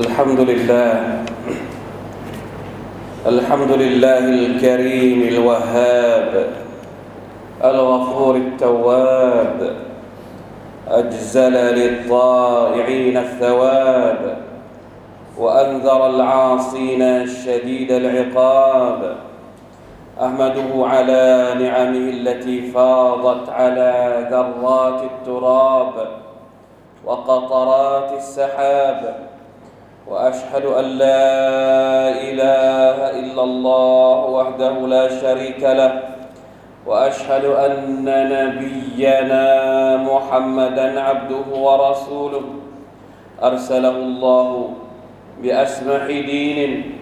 الحمد لله. الحمد لله الكريم الوهاب الغفور التواب أجزل للطائعين الثواب وأنذر العاصين شديد العقاب. أحمده على نعمه التي فاضت على ذرات التراب وقطرات السحاب. وأشهد أن لا إله إلا الله وحده لا شريك له وأشهد أن نبينا محمدا عبده ورسوله. أرسله الله باسمح دين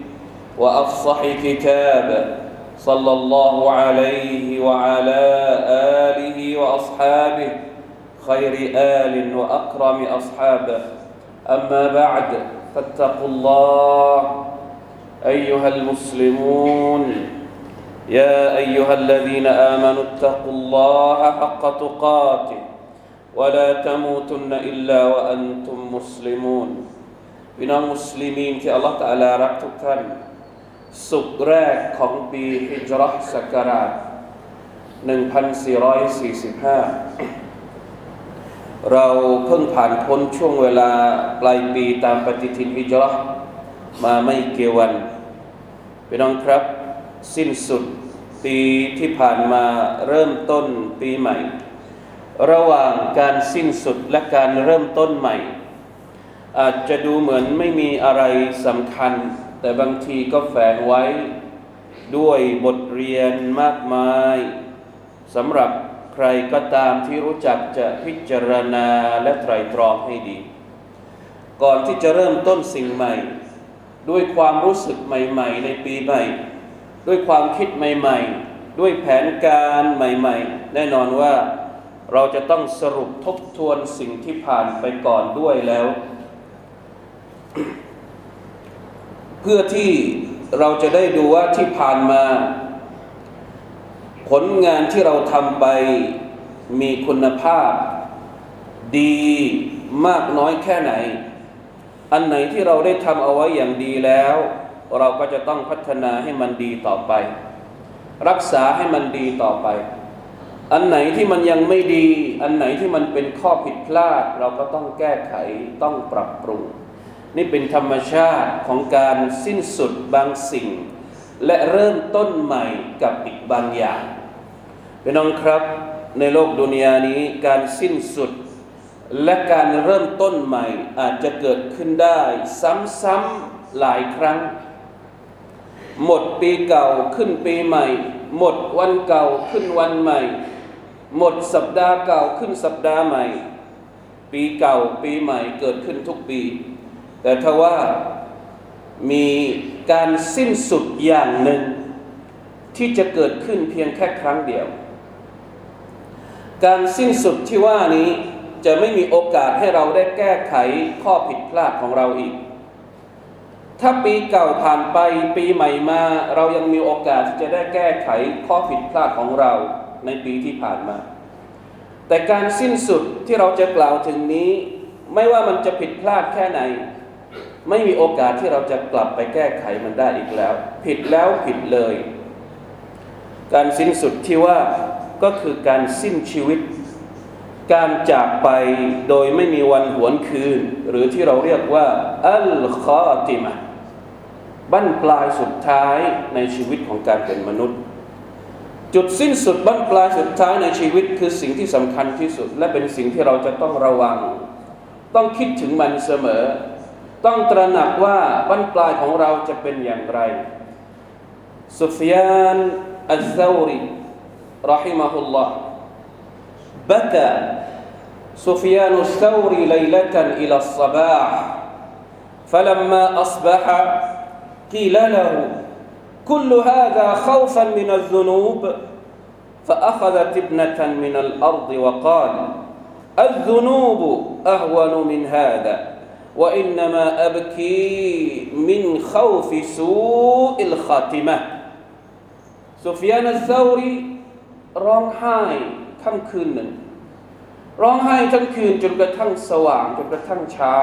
وأفصح كتاب صلى الله عليه وعلى آله وأصحابه خير آل وأكرم أصحابه. أما بعد فاتقوا الله ايها المسلمون يا ايها الذين امنوا اتقوا الله حق تقاته ولا تموتن الا وانتم مسلمون พี่น้องมุสลิมีนที่อัลลอฮฺตะอาลารักทุกท่านสุกแรกของปีฮิจรัชศักราช1445 เราเพิ่งผ่านพ้นช่วงเวลาปลายปีตามปฏิทินฮิจรัชมาไม่เกี่ยววันพี่น้องครับ สิ้นสุดปีที่ผ่านมาเริ่มต้นปีใหม่ ระหว่างการสิ้นสุดและการเริ่มต้นใหม่ อาจจะดูเหมือนไม่มีอะไรสำคัญ แต่บางทีก็แฝงไว้ด้วยบทเรียนมากมายสำหรับ ใครก็ตามที่รู้จักจะพิจารณาและไตรตรองให้ดี ก่อนที่จะเริ่มต้นสิ่งใหม่ ด้วยความรู้สึกใหม่ ๆ ในปีใหม่ ด้วยความคิดใหม่ ๆ ด้วยแผนการใหม่ ๆ แน่นอนว่าเราจะต้องสรุปทบทวนสิ่งที่ผ่านไปก่อนด้วยแล้ว เพื่อที่เราจะได้ดูว่าที่ผ่านมา ผลงานที่เราทำไปมีคุณภาพ ดีมากน้อยแค่ไหน อันไหนที่เราได้ทำเอาไว้อย่างดีแล้ว เราก็จะต้องพัฒนาให้มันดีต่อไป รักษาให้มันดีต่อไป อันไหนที่มันยังไม่ดี อันไหนที่มันเป็นข้อผิดพลาด เราก็ต้องแก้ไขต้องปรับปรุง นี่เป็นธรรมชาติของการสิ้นสุดบางสิ่ง และเริ่มต้นใหม่กับอีกบางอย่างพี่น้องครับในโลกดุนยานี้การสิ้นสุด และการเริ่มต้นใหม่อาจจะเกิดขึ้นได้ซ้ำๆหลายครั้ง หมดปีเก่าขึ้นปีใหม่ หมดวันเก่าขึ้นวันใหม่ หมดสัปดาห์เก่าขึ้นสัปดาห์ใหม่ ปีเก่าปีใหม่เกิดขึ้นทุกปี แต่ถ้าว่ามี การสิ้นสุดอย่างหนึ่ง ที่จะเกิดขึ้นเพียงแค่ครั้งเดียว การสิ้นสุดที่ว่านี้จะไม่มีโอกาสให้เราได้แก้ไขข้อผิดพลาดของเราอีก ถ้าปีเก่าผ่านไปปีใหม่มา เรายังมีโอกาสที่จะได้แก้ไขข้อผิดพลาดของเราในปีที่ผ่านมา แต่การสิ้นสุดที่เราจะกล่าวถึงนี้ ไม่ว่ามันจะผิดพลาดแค่ไหน ไม่มีโอกาสที่เราจะกลับไปแก้ไขมันได้อีกแล้ว ผิดแล้วผิดเลย การสิ้นสุดที่ว่าก็คือการสิ้นชีวิต การจากไปโดยไม่มีวันหวนคืน หรือที่เราเรียกว่าอัลคอติมะบั้นปลายสุดท้ายในชีวิตของการเป็นมนุษย์ จุดสิ้นสุดบั้นปลายสุดท้ายในชีวิต คือสิ่งที่สำคัญที่สุด และเป็นสิ่งที่เราจะต้องระวัง ต้องคิดถึงมันเสมอ ต้องตระหนักว่าบั้นปลายของเราจะเป็นอย่างไรสุฟยานอัลซารี رحمه الله بكى سفيان الثوري ليلة إلى الصباح فلما أصبح قيل له كل هذا خوفا من الذنوب فأخذت ابنة من الأرض وقال الذنوب أهون من هذا ว่าอินนามาอับคีมินข้าฟิซูอิลขาติมะซุฟยานัซารีร้องไห้ค่ำคืนหนึ่ง ร้องไห้ทั้งคืนจนกระทั่งสว่างจนกระทั่งเช้า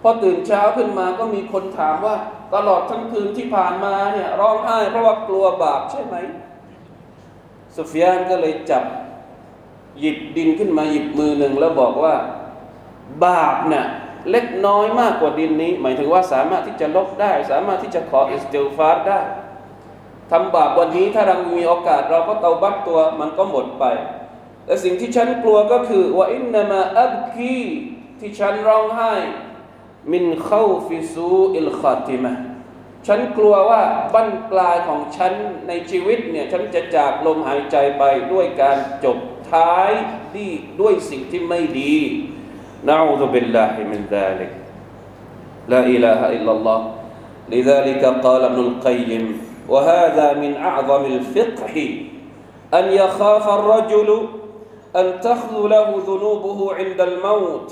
พอตื่นเช้าขึ้นมาก็มีคนถามว่า ตลอดทั้งคืนที่ผ่านมาเนี่ยร้องไห้เพราะว่ากลัวบาปใช่ไหมสุฟยานก็เลยจับหยิบดินขึ้นมาหยิบมือหนึ่งแล้วบอกว่า บาปเนี่ย เล็กน้อยมากกว่าดินนี้ หมายถึงว่าสามารถที่จะลบได้ สามารถที่จะขออิสติลฟาร์ได้ทำบาปวันนี้ถ้าเรามีโอกาสเราก็เตาบัตตัวมันก็หมดไป แต่สิ่งที่ฉันกลัวก็คือว่าอินนามาอับคีที่ฉันร้องไห้ มินเข้าฟิซูอิลคาติมะฉันกลัวว่าบั้นปลายของฉันในชีวิตเนี่ยฉันจะจากลมหายใจไปด้วยการจบท้ายดีด้วยสิ่งที่ไม่ดี นะอูซุบิลลาฮิมินซาลิกลาอิลาฮะอิลลัลลอฮ لذلك قال ابن القيم وهذا من أعظم الفقه أن يخاف الرجل أن تخذ له ذنوبه عند الموت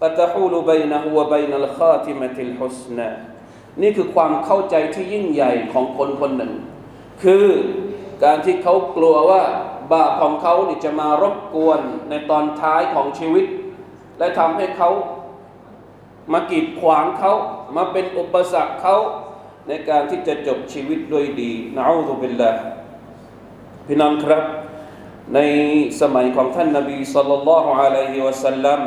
فتحول بينه وبين الخاتمة الحسنى นี่คือความเข้าใจที่ยิ่งใหญ่ของคนคนหนึ่ง คือการที่เขากลัวว่าบาปของเขานี่จะมารบกวนในตอนท้ายของชีวิต และทำให้เขามากีดขวางเขามาเป็นอุปสรรคเขาในการที่จะจบชีวิตด้วยดีนะอูซุบิลลาพี่น้องครับ ในสมัยของท่านนบีสัลลัลลอฮุอะลัยฮิวะสัลลัม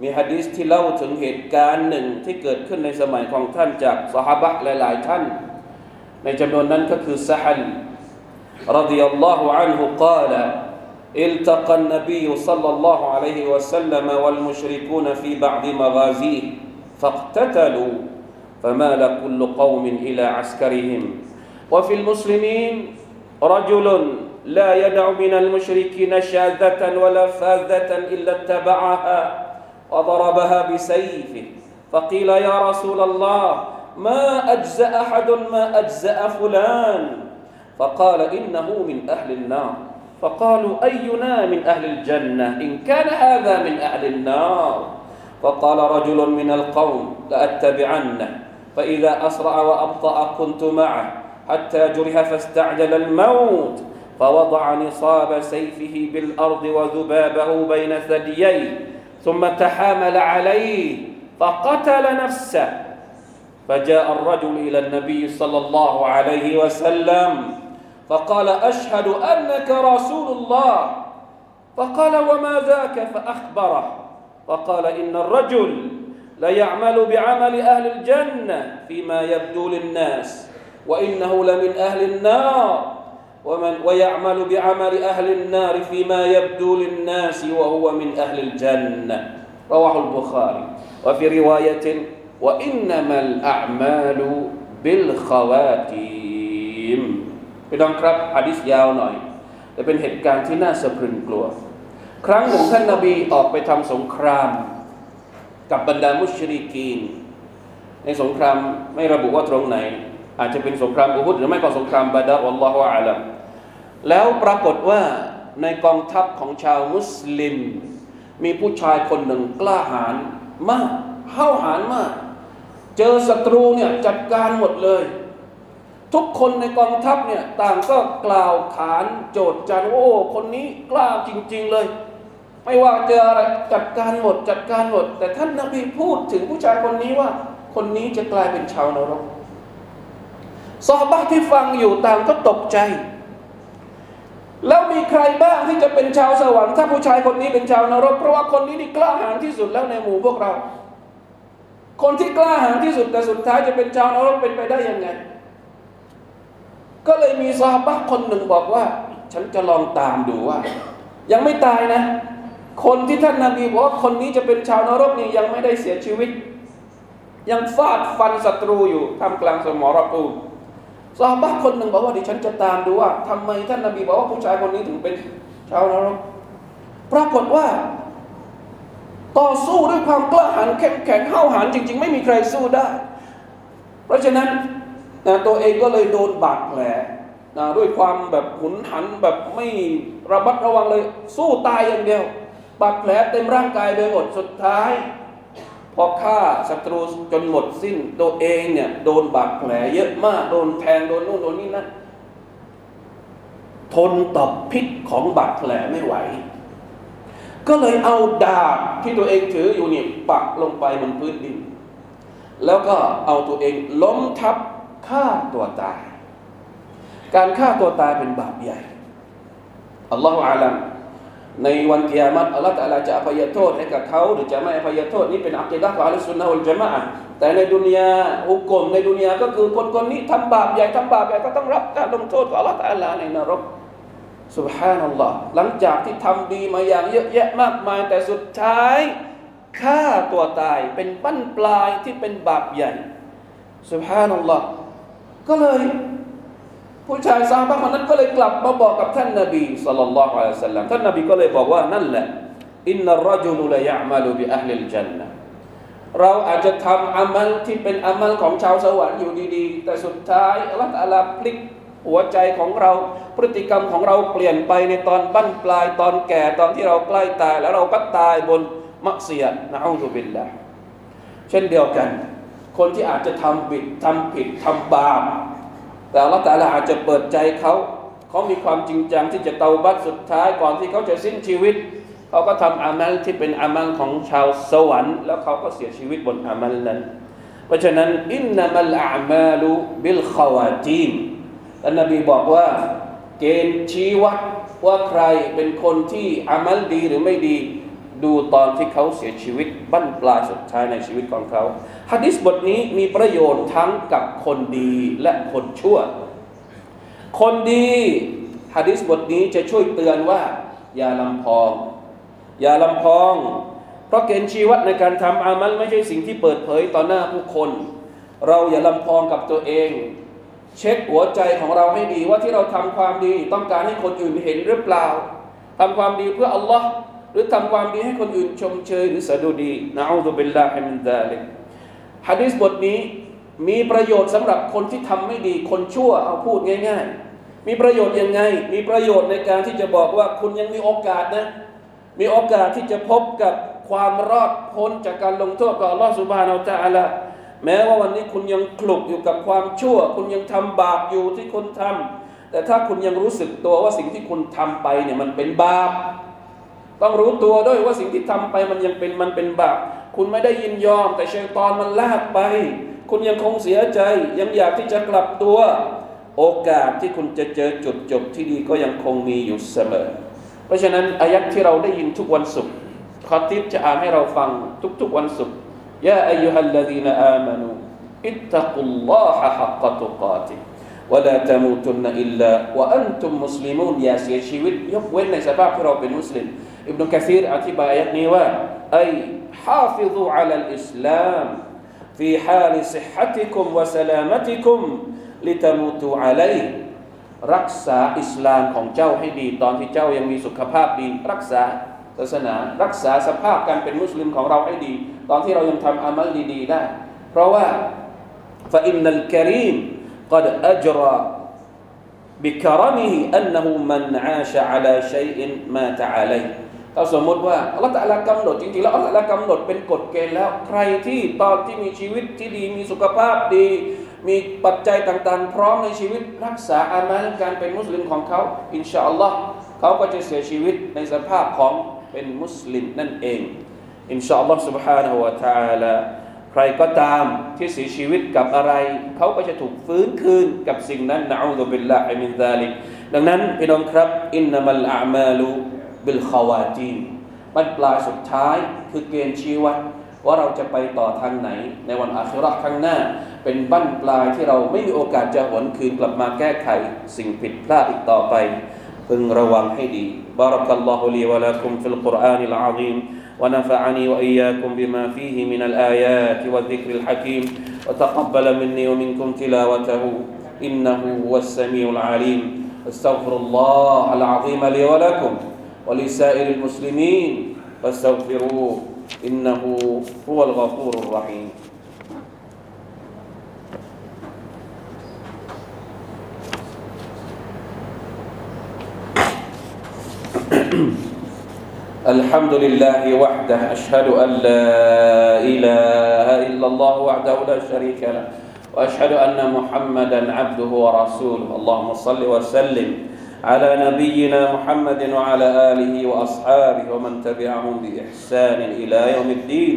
มีฮะดีษที่เล่าถึงเหตุการณ์หนึ่งที่เกิดขึ้นในสมัยของท่านจากสหบะหลาย ๆ ท่าน ในจำนวนนั้นก็คือซะฮัลรดิยัลลอฮุอันฮุกาละ التقى النبي صلى الله عليه وسلم والمشركون في بعض مغازيه فاقتتلوا فمال كل قوم إلى عسكرهم. وفي المسلمين رجل لا يدع من المشركين شاذة ولا فاذة إلا اتبعها وضربها بسيفه فقيل يا رسول الله ما أجزأ أحد ما أجزأ فلان؟ فقال إنه من أهل النار. فقالوا أينا من أهل الجنة؟ إن كان هذا من أهل النار. فقال رجل من القوم لأتبعنه فإذا أسرع وأبطأ كنت معه حتى جرح فاستعجل الموت فوضع نصاب سيفه بالأرض وذبابه بين ثدييه ثم تحامل عليه فقتل نفسه. فجاء الرجل إلى النبي صلى الله عليه وسلم فقال أشهد أنك رسول الله. فقال وما ذاك فأخبره. فقال إن الرجل ليعمل بعمل أهل الجنة فيما يبدو للناس وإنه لمن أهل النار ومن ويعمل بعمل أهل النار فيما يبدو للناس وهو من أهل الجنة. رواه البخاري. وفي رواية وإنما الأعمال بالخواتيم. พี่น้องครับฮะดิษยาวหน่อย แต่เป็นเหตุการณ์ที่น่าสะพรึงกลัว ครั้งหนึ่งท่านนาบีออกไปทำสงคราม กับบรรดามุชริกีน ในสงครามไม่ระบุว่าตรงไหน อาจจะเป็นสงครามอุฮุดหรือไม่ก็สงครามบาดาอัลลอฮฺอาลัมแล้วปรากฏว่าในกองทัพของชาวมุสลิม มีผู้ชายคนหนึ่งกล้าหาญมากห้าหาญมาก เจอศัตรูเนี่ยจัดการหมดเลย ทุกคนในกองทัพเนี่ยต่างก็กล่าวขานโจทย์จันโอ้คนนี้กล้าจริง ๆเลย ไม่ว่าเจออะไรจัดการหมดจัดการหมด แต่ท่านนาบีพูดถึงผู้ชายคนนี้ว่า คนนี้จะกลายเป็นชาวนรกซอฮาบะห์ที่ฟังอยู่ต่างก็ตกใจ แล้วมีใครบ้างที่จะเป็นชาวสวรรค์ถ้าผู้ชายคนนี้เป็นชาวนรก เพราะว่าคนนี้นี่กล้าหาญที่สุดแล้วในหมู่พวกเรา คนที่กล้าหาญที่สุดแต่สุดท้ายจะเป็นชาวนรกเป็นไปได้ยังไง ก็เลยมีซาบะคนหนึ่งบอกว่า ฉันจะลองตามดูว่า ยังไม่ตายนะ คนที่ท่านนาบีบอกว่าคนนี้จะเป็นชาวนรกนี่ยังไม่ได้เสียชีวิต ยังฟาดฟันศัตรูอยู่ท่ามกลางสมรภูมิซาบะคนหนึ่งบอกว่าดิฉันจะตามดูว่าทำไมท่านนาบีบอกว่าผู้ชายคนนี้ถึงเป็นชาวนรกปรากฏว่า ต่อสู้ด้วยความกล้าหาญเข้มแข็งห้าหาญจริง ๆ ไม่มีใครสู้ได้ เพราะฉะนั้น นะตัวเองก็เลยโดนบาดแผลนะด้วยความแบบหุนหันแบบไม่ระมัดระวังเลย สู้ตายอย่างเดียว บาดแผลเต็มร่างกายไปหมดสุดท้าย พอฆ่าศัตรูจนหมดสิ้น ตัวเองเนี่ยโดนบาดแผลเยอะมาก โดนแทงโดนนู่นโดนนี่นั่นทนต่อพิษของบาดแผลไม่ไหว ก็เลยเอาดาบที่ตัวเองถืออยู่นี่ปักลงไปบนพื้นดิน แล้วก็เอาตัวเองล้มทับ ฆ่าตัวตาย การฆ่าตัวตายเป็นบาปใหญ่อัลลอฮฺอาลัมในวันกิยามัตอัลลอฮฺตะลาจะอภัยโทษให้กับเขาหรือจะไม่อภัยโทษนี่เป็นอัคดะของอัลลอฮฺสุนนะอุลจามะแต่ในดุนยาหุกกลมในดุนยาก็คือคนคนนี้ทำบาปใหญ่ทำบาปใหญ่ก็ต้องรับการลงโทษของอัลลอฮฺตะลาในนรกสุบฮานัลลอฮ์หลังจากที่ทำดีมาอย่างเยอะแยะมากมายแต่สุดท้ายฆ่าตัวตายเป็นบั้นปลายที่เป็นบาปใหญ่สุบฮานัลลอฮ์ ก็เลย ผู้ชายซอฮาบะฮ์คนนั้นก็เลยกลับมาบอกกับท่านนบีصلى الله عليه وسلم ท่านนบีก็เลยบอกว่านั่นแหละإن الرجل ليعمل بعمل أهل الجنة เราอาจจะทำอามัลที่เป็นอามัลของชาวสวรรค์อยู่ดีๆ แต่สุดท้ายอัลลอฮฺตะลาพลิกหัวใจของเราพฤติกรรมของเราเปลี่ยนไปในตอนบั้นปลายตอนแก่ตอนที่เราใกล้ตายแล้วเราก็ตายบนمعصية نعوذ باللهเช่นเดียวกัน คนที่อาจจะทำผิดทำผิดทำบาปแต่ลลอฮฺตะลาอาจจะเปิดใจเขาเขามีความจริงจังที่จะเตาบัตสุดท้ายก่อนที่เขาจะสิ้นชีวิต เขาก็ทำอามัลที่เป็นอามัลของชาวสวรรค์ แล้วเขาก็เสียชีวิตบนอามัลนั้น เพราะฉะนั้นอินนามัลอามาลุบิลขวาจีมท่านนบีบอกว่า เกณฑ์ชี้วัดว่าใครเป็นคนที่อามัลดีหรือไม่ดี ดูตอนที่เขาเสียชีวิตบั้นปลายสุดท้ายในชีวิตของเขาฮะดิษบทนี้มีประโยชน์ทั้งกับคนดีและคนชั่ว คนดีฮะดิษบทนี้จะช่วยเตือนว่า อย่าลำพอง อย่าลำพอง เพราะเกณฑ์ชีวัดในการทำอามัลไม่ใช่สิ่งที่เปิดเผยต่อหน้าผู้คน เราอย่าลำพองกับตัวเอง เช็คหัวใจของเราให้ดีว่าที่เราทำความดีต้องการให้คนอื่นเห็นหรือเปล่าทำความดีเพื่ออัลลอฮ์ หรือทำความดีให้คนอื่นชมเชยหรือสะดุดีนะอูซุบิลลาฮิมินซาลิกฮะดิษบทนี้มีประโยชน์สำหรับคนที่ทำไม่ดีคนชั่วเอาพูดง่าย ๆ มีประโยชน์ยังไง มีประโยชน์ในการที่จะบอกว่าคุณยังมีโอกาสนะ มีโอกาสที่จะพบกับความรอดพ้นจากการลงโทษของอัลลอฮฺสุบฮานาอัลตะอาลาแม้ว่าวันนี้คุณยังคลุกอยู่กับความชั่ว คุณยังทำบาปอยู่ที่คุณทำแต่ถ้าคุณยังรู้สึกตัวว่าสิ่งที่คุณทำไปเนี่ยมันเป็นบาป ต้องรู้ตัวด้วยว่าสิ่งที่ทำไปมันยังเป็นมันเป็นบาปคุณไม่ได้ยินยอม แต่ชัยตอนมันลากไป คุณยังคงเสียใจ ยังอยากที่จะกลับตัว โอกาสที่คุณจะเจอจุดจบที่ดีก็ยังคงมีอยู่เสมอ เพราะฉะนั้นอายักที่เราได้ยินทุกวันศุกร์ขอทิปจะอ่านให้เราฟังทุกๆวันศุกร์ยาอายุฮัลลดีนอามานูอิตตะกุลลอฮะฮักตุกาติวะลาตมูตุนอิลลาวะอันตุมมุสลิมูนยาเสียชีวิต ยกเว้นในสภาพที่เราเป็นมุสลิม อิบนุกะซีรอธิบายอายัดนี้ว่าไอ حافظوا على الإسلام في حال صحتكم وسلامتكم لتموتوا عليه รักษาอิสลามของเจ้าให้ดี ตอนที่เจ้ายังมีสุขภาพดี รักษาศาสนา รักษาสภาพการเป็นมุสลิมของเราให้ดี ตอนที่เรายังทำอามัลดีๆได้ เพราะว่า فإن الكريم قد أجرى بكرمه أنه من عاش على شيء مات عليه ถ้าสมมติว่าอัลลอฮฺตะลากำหนดจริงๆแล้วอัลลอฮฺตะลากำหนดเป็นกฎเกณฑ์แล้ว ใครที่ตอนที่มีชีวิตที่ดีมีสุขภาพดี มีปัจจัยต่างๆ พร้อมในชีวิตรักษาอามัลการเป็นมุสลิมของเขา อินชาอัลลอฮ์เขาก็จะเสียชีวิตในสภาพของเป็นมุสลิมนั่นเอง อินชาอัลลอฮ์ سبحانه และ تعالى ใครก็ตามที่เสียชีวิตกับอะไร เขาก็จะถูกฟื้นคืนกับสิ่งนั้นนะอูซุบิลลาฮิมินซาลิกดังนั้นพี่น้องครับ อินนามัลอามาลู บิลขาวาจีนบั้นปลายสุดท้ายคือเกณฑ์ชี้วัดว่าเราจะไปต่อทางไหน ในวันอาคิเราะห์ข้างหน้า เป็นบั้นปลายที่เราไม่มีโอกาสจะหวนคืนกลับมาแก้ไข สิ่งผิดพลาดอีกต่อไปพึงระวังให้ดีบารักัลลอฮุลีวะลากุมฟิลกุรอานิลอาซีม ونفعني وإياكم بما فيه من الآيات والذكر الحكيم وتقبل مني ومنكم تلاوته إنه هو السميع العليم استغفر الله العظيم لي ولكم ولسائر المسلمين فاستغفروه إنه هو الغفور الرحيم. الحمد لله وحده أشهد أن لا إله إلا الله وحده لا شريك له وأشهد أن محمدا عبده ورسوله. اللهم صل وسلم على نبينا محمد وعلى آله وأصحابه ومن تبعهم بإحسان إلى يوم الدين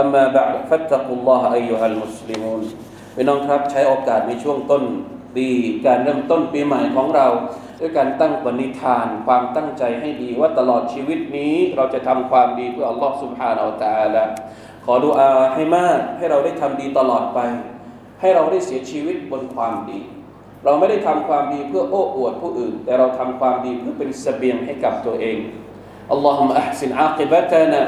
أما بعد فاتقوا الله أيها المسلمون พี่น้องครับใช้โอกาสในช่วงต้นปีการเริ่มต้นปีใหม่ของเรา ด้วยการตั้งปณิธาน ความตั้งใจให้ดีว่าตลอดชีวิตนี้เราจะทำความดีเพื่ออัลลอฮ์ سبحانه และ تعالى ขอดุอาให้มากให้เราได้ทำดีตลอดไป ให้เราได้เสียชีวิตบนความดี เราไม่ได้ทำความดีเพื่อโอ้อวดผู้อื่น แต่เราทำความดีเพื่อเป็นเสบียงให้กับตัวเอง اللهم أحسن عاقبتنا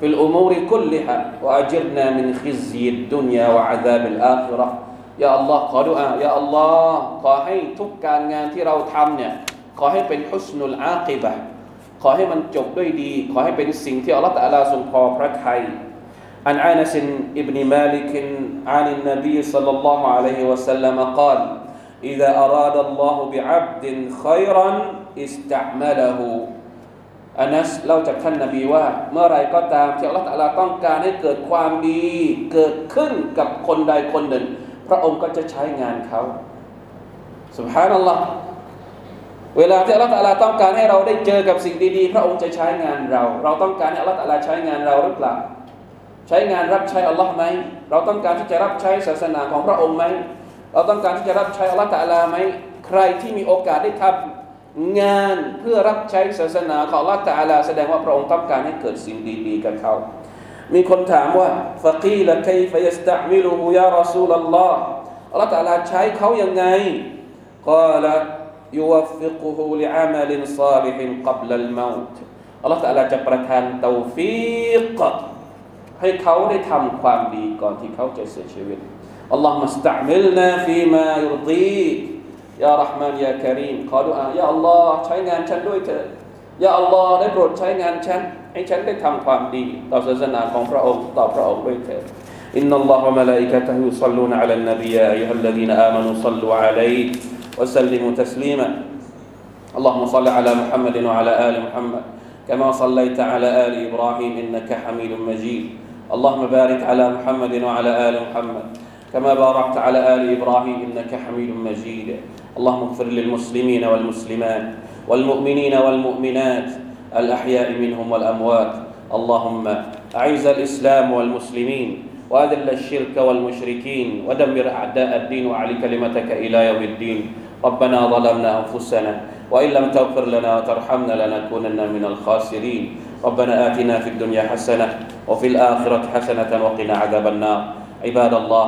في الأمور كلها وأجرنا من خزي الدنيا وعذاب الآخرة ยาอัลลอฮ์ขอดุอาอย่าอัลลอฮ์ขอให้ทุกการงานที่เราทำเนี่ยขอให้เป็นฮุสนุลอาคิบะขอให้มันจบด้วยดี ขอให้เป็นสิ่งที่อัลลอฮ์ตะอาลาทรงพอพระทัย عن أنس بن مالك عن النبي صلى الله عليه وسلم قال إذا أراد الله بعبد خيرا استعمله อานัสเล่าจากท่านนาบีว่า เมื่อไรก็ตามที่อัลลอฮฺตะอาลาต้องการให้เกิดความดี เกิดขึ้นกับคนใดคนหนึ่ง พระองค์ก็จะใช้งานเขาสุภานัลลอฮ์เวลาที่อัลลอฮฺตะอาลาต้องการให้เราได้เจอกับสิ่งดีๆ พระองค์จะใช้งานเรา เราต้องการให้อัลลอฮฺตะอาลาใช้งานเราหรือเปล่า ใช้งานรับใช้อัลลอฮ์ไหม เราต้องการที่จะรับใช้ศาสนาของพระองค์ไหม เราต้องการที่จะรับใช้อัลลอฮฺตะอาลาไหมใครที่มีโอกาสได้ทำงานเพื่อรับใช้ศาสนาของอัลลอฮฺตะอาลาแสดงว่าพระองค์ต้องการให้เกิดสิ่งดีๆกับเขา มีคนถามว่าฟะกีละคัยฟยัสตะมิลูฮุยารอซูลัลลอฮ์อัลลอฮฺตะอาลาใช้เขายังไงกาละยุวฟิกุฮุลิอามัลินซาลิฮินกับลัลมาตอัลลอฮฺตะอาลาจะประทานเตาฟีกให้เขาได้ทำความดีก่อนที่เขาจะเสียชีวิต อัลลอฮฺมัสตัมิลนาฟีมายุรดียารห์มานยากะรีมขอดุอายาอัลลอฮ์ใช้งานฉันด้วยเถิดยาอัลลอฮ์ได้โปรดใช้งานฉันให้ฉันได้ทำความดีต่อศาสนาของพระองค์ต่อพระองค์ด้วยเถิด إن الله وملائكته يصلون على النبي يا أيها الذين آمنوا صلوا عليه وسلموا تسليما اللهم صل على محمد وعلى آل محمد كما صليت على آل إبراهيم إنك حميد مجيد اللهم بارك على محمد وعلى آل محمد كما باركت على آل إبراهيم إنك حميد مجيد. اللهم اغفر للمسلمين والمسلمات والمؤمنين والمؤمنات الأحياء منهم والأموات. اللهم أعز الإسلام والمسلمين وأذل الشرك والمشركين ودمر أعداء الدين وعلي كلمتك إلى يوم الدين. ربنا ظلمنا أنفسنا وإن لم تغفر لنا وترحمنا لنكونن من الخاسرين. ربنا آتنا في الدنيا حسنة وفي الآخرة حسنة وقنا عذاب النار. عباد الله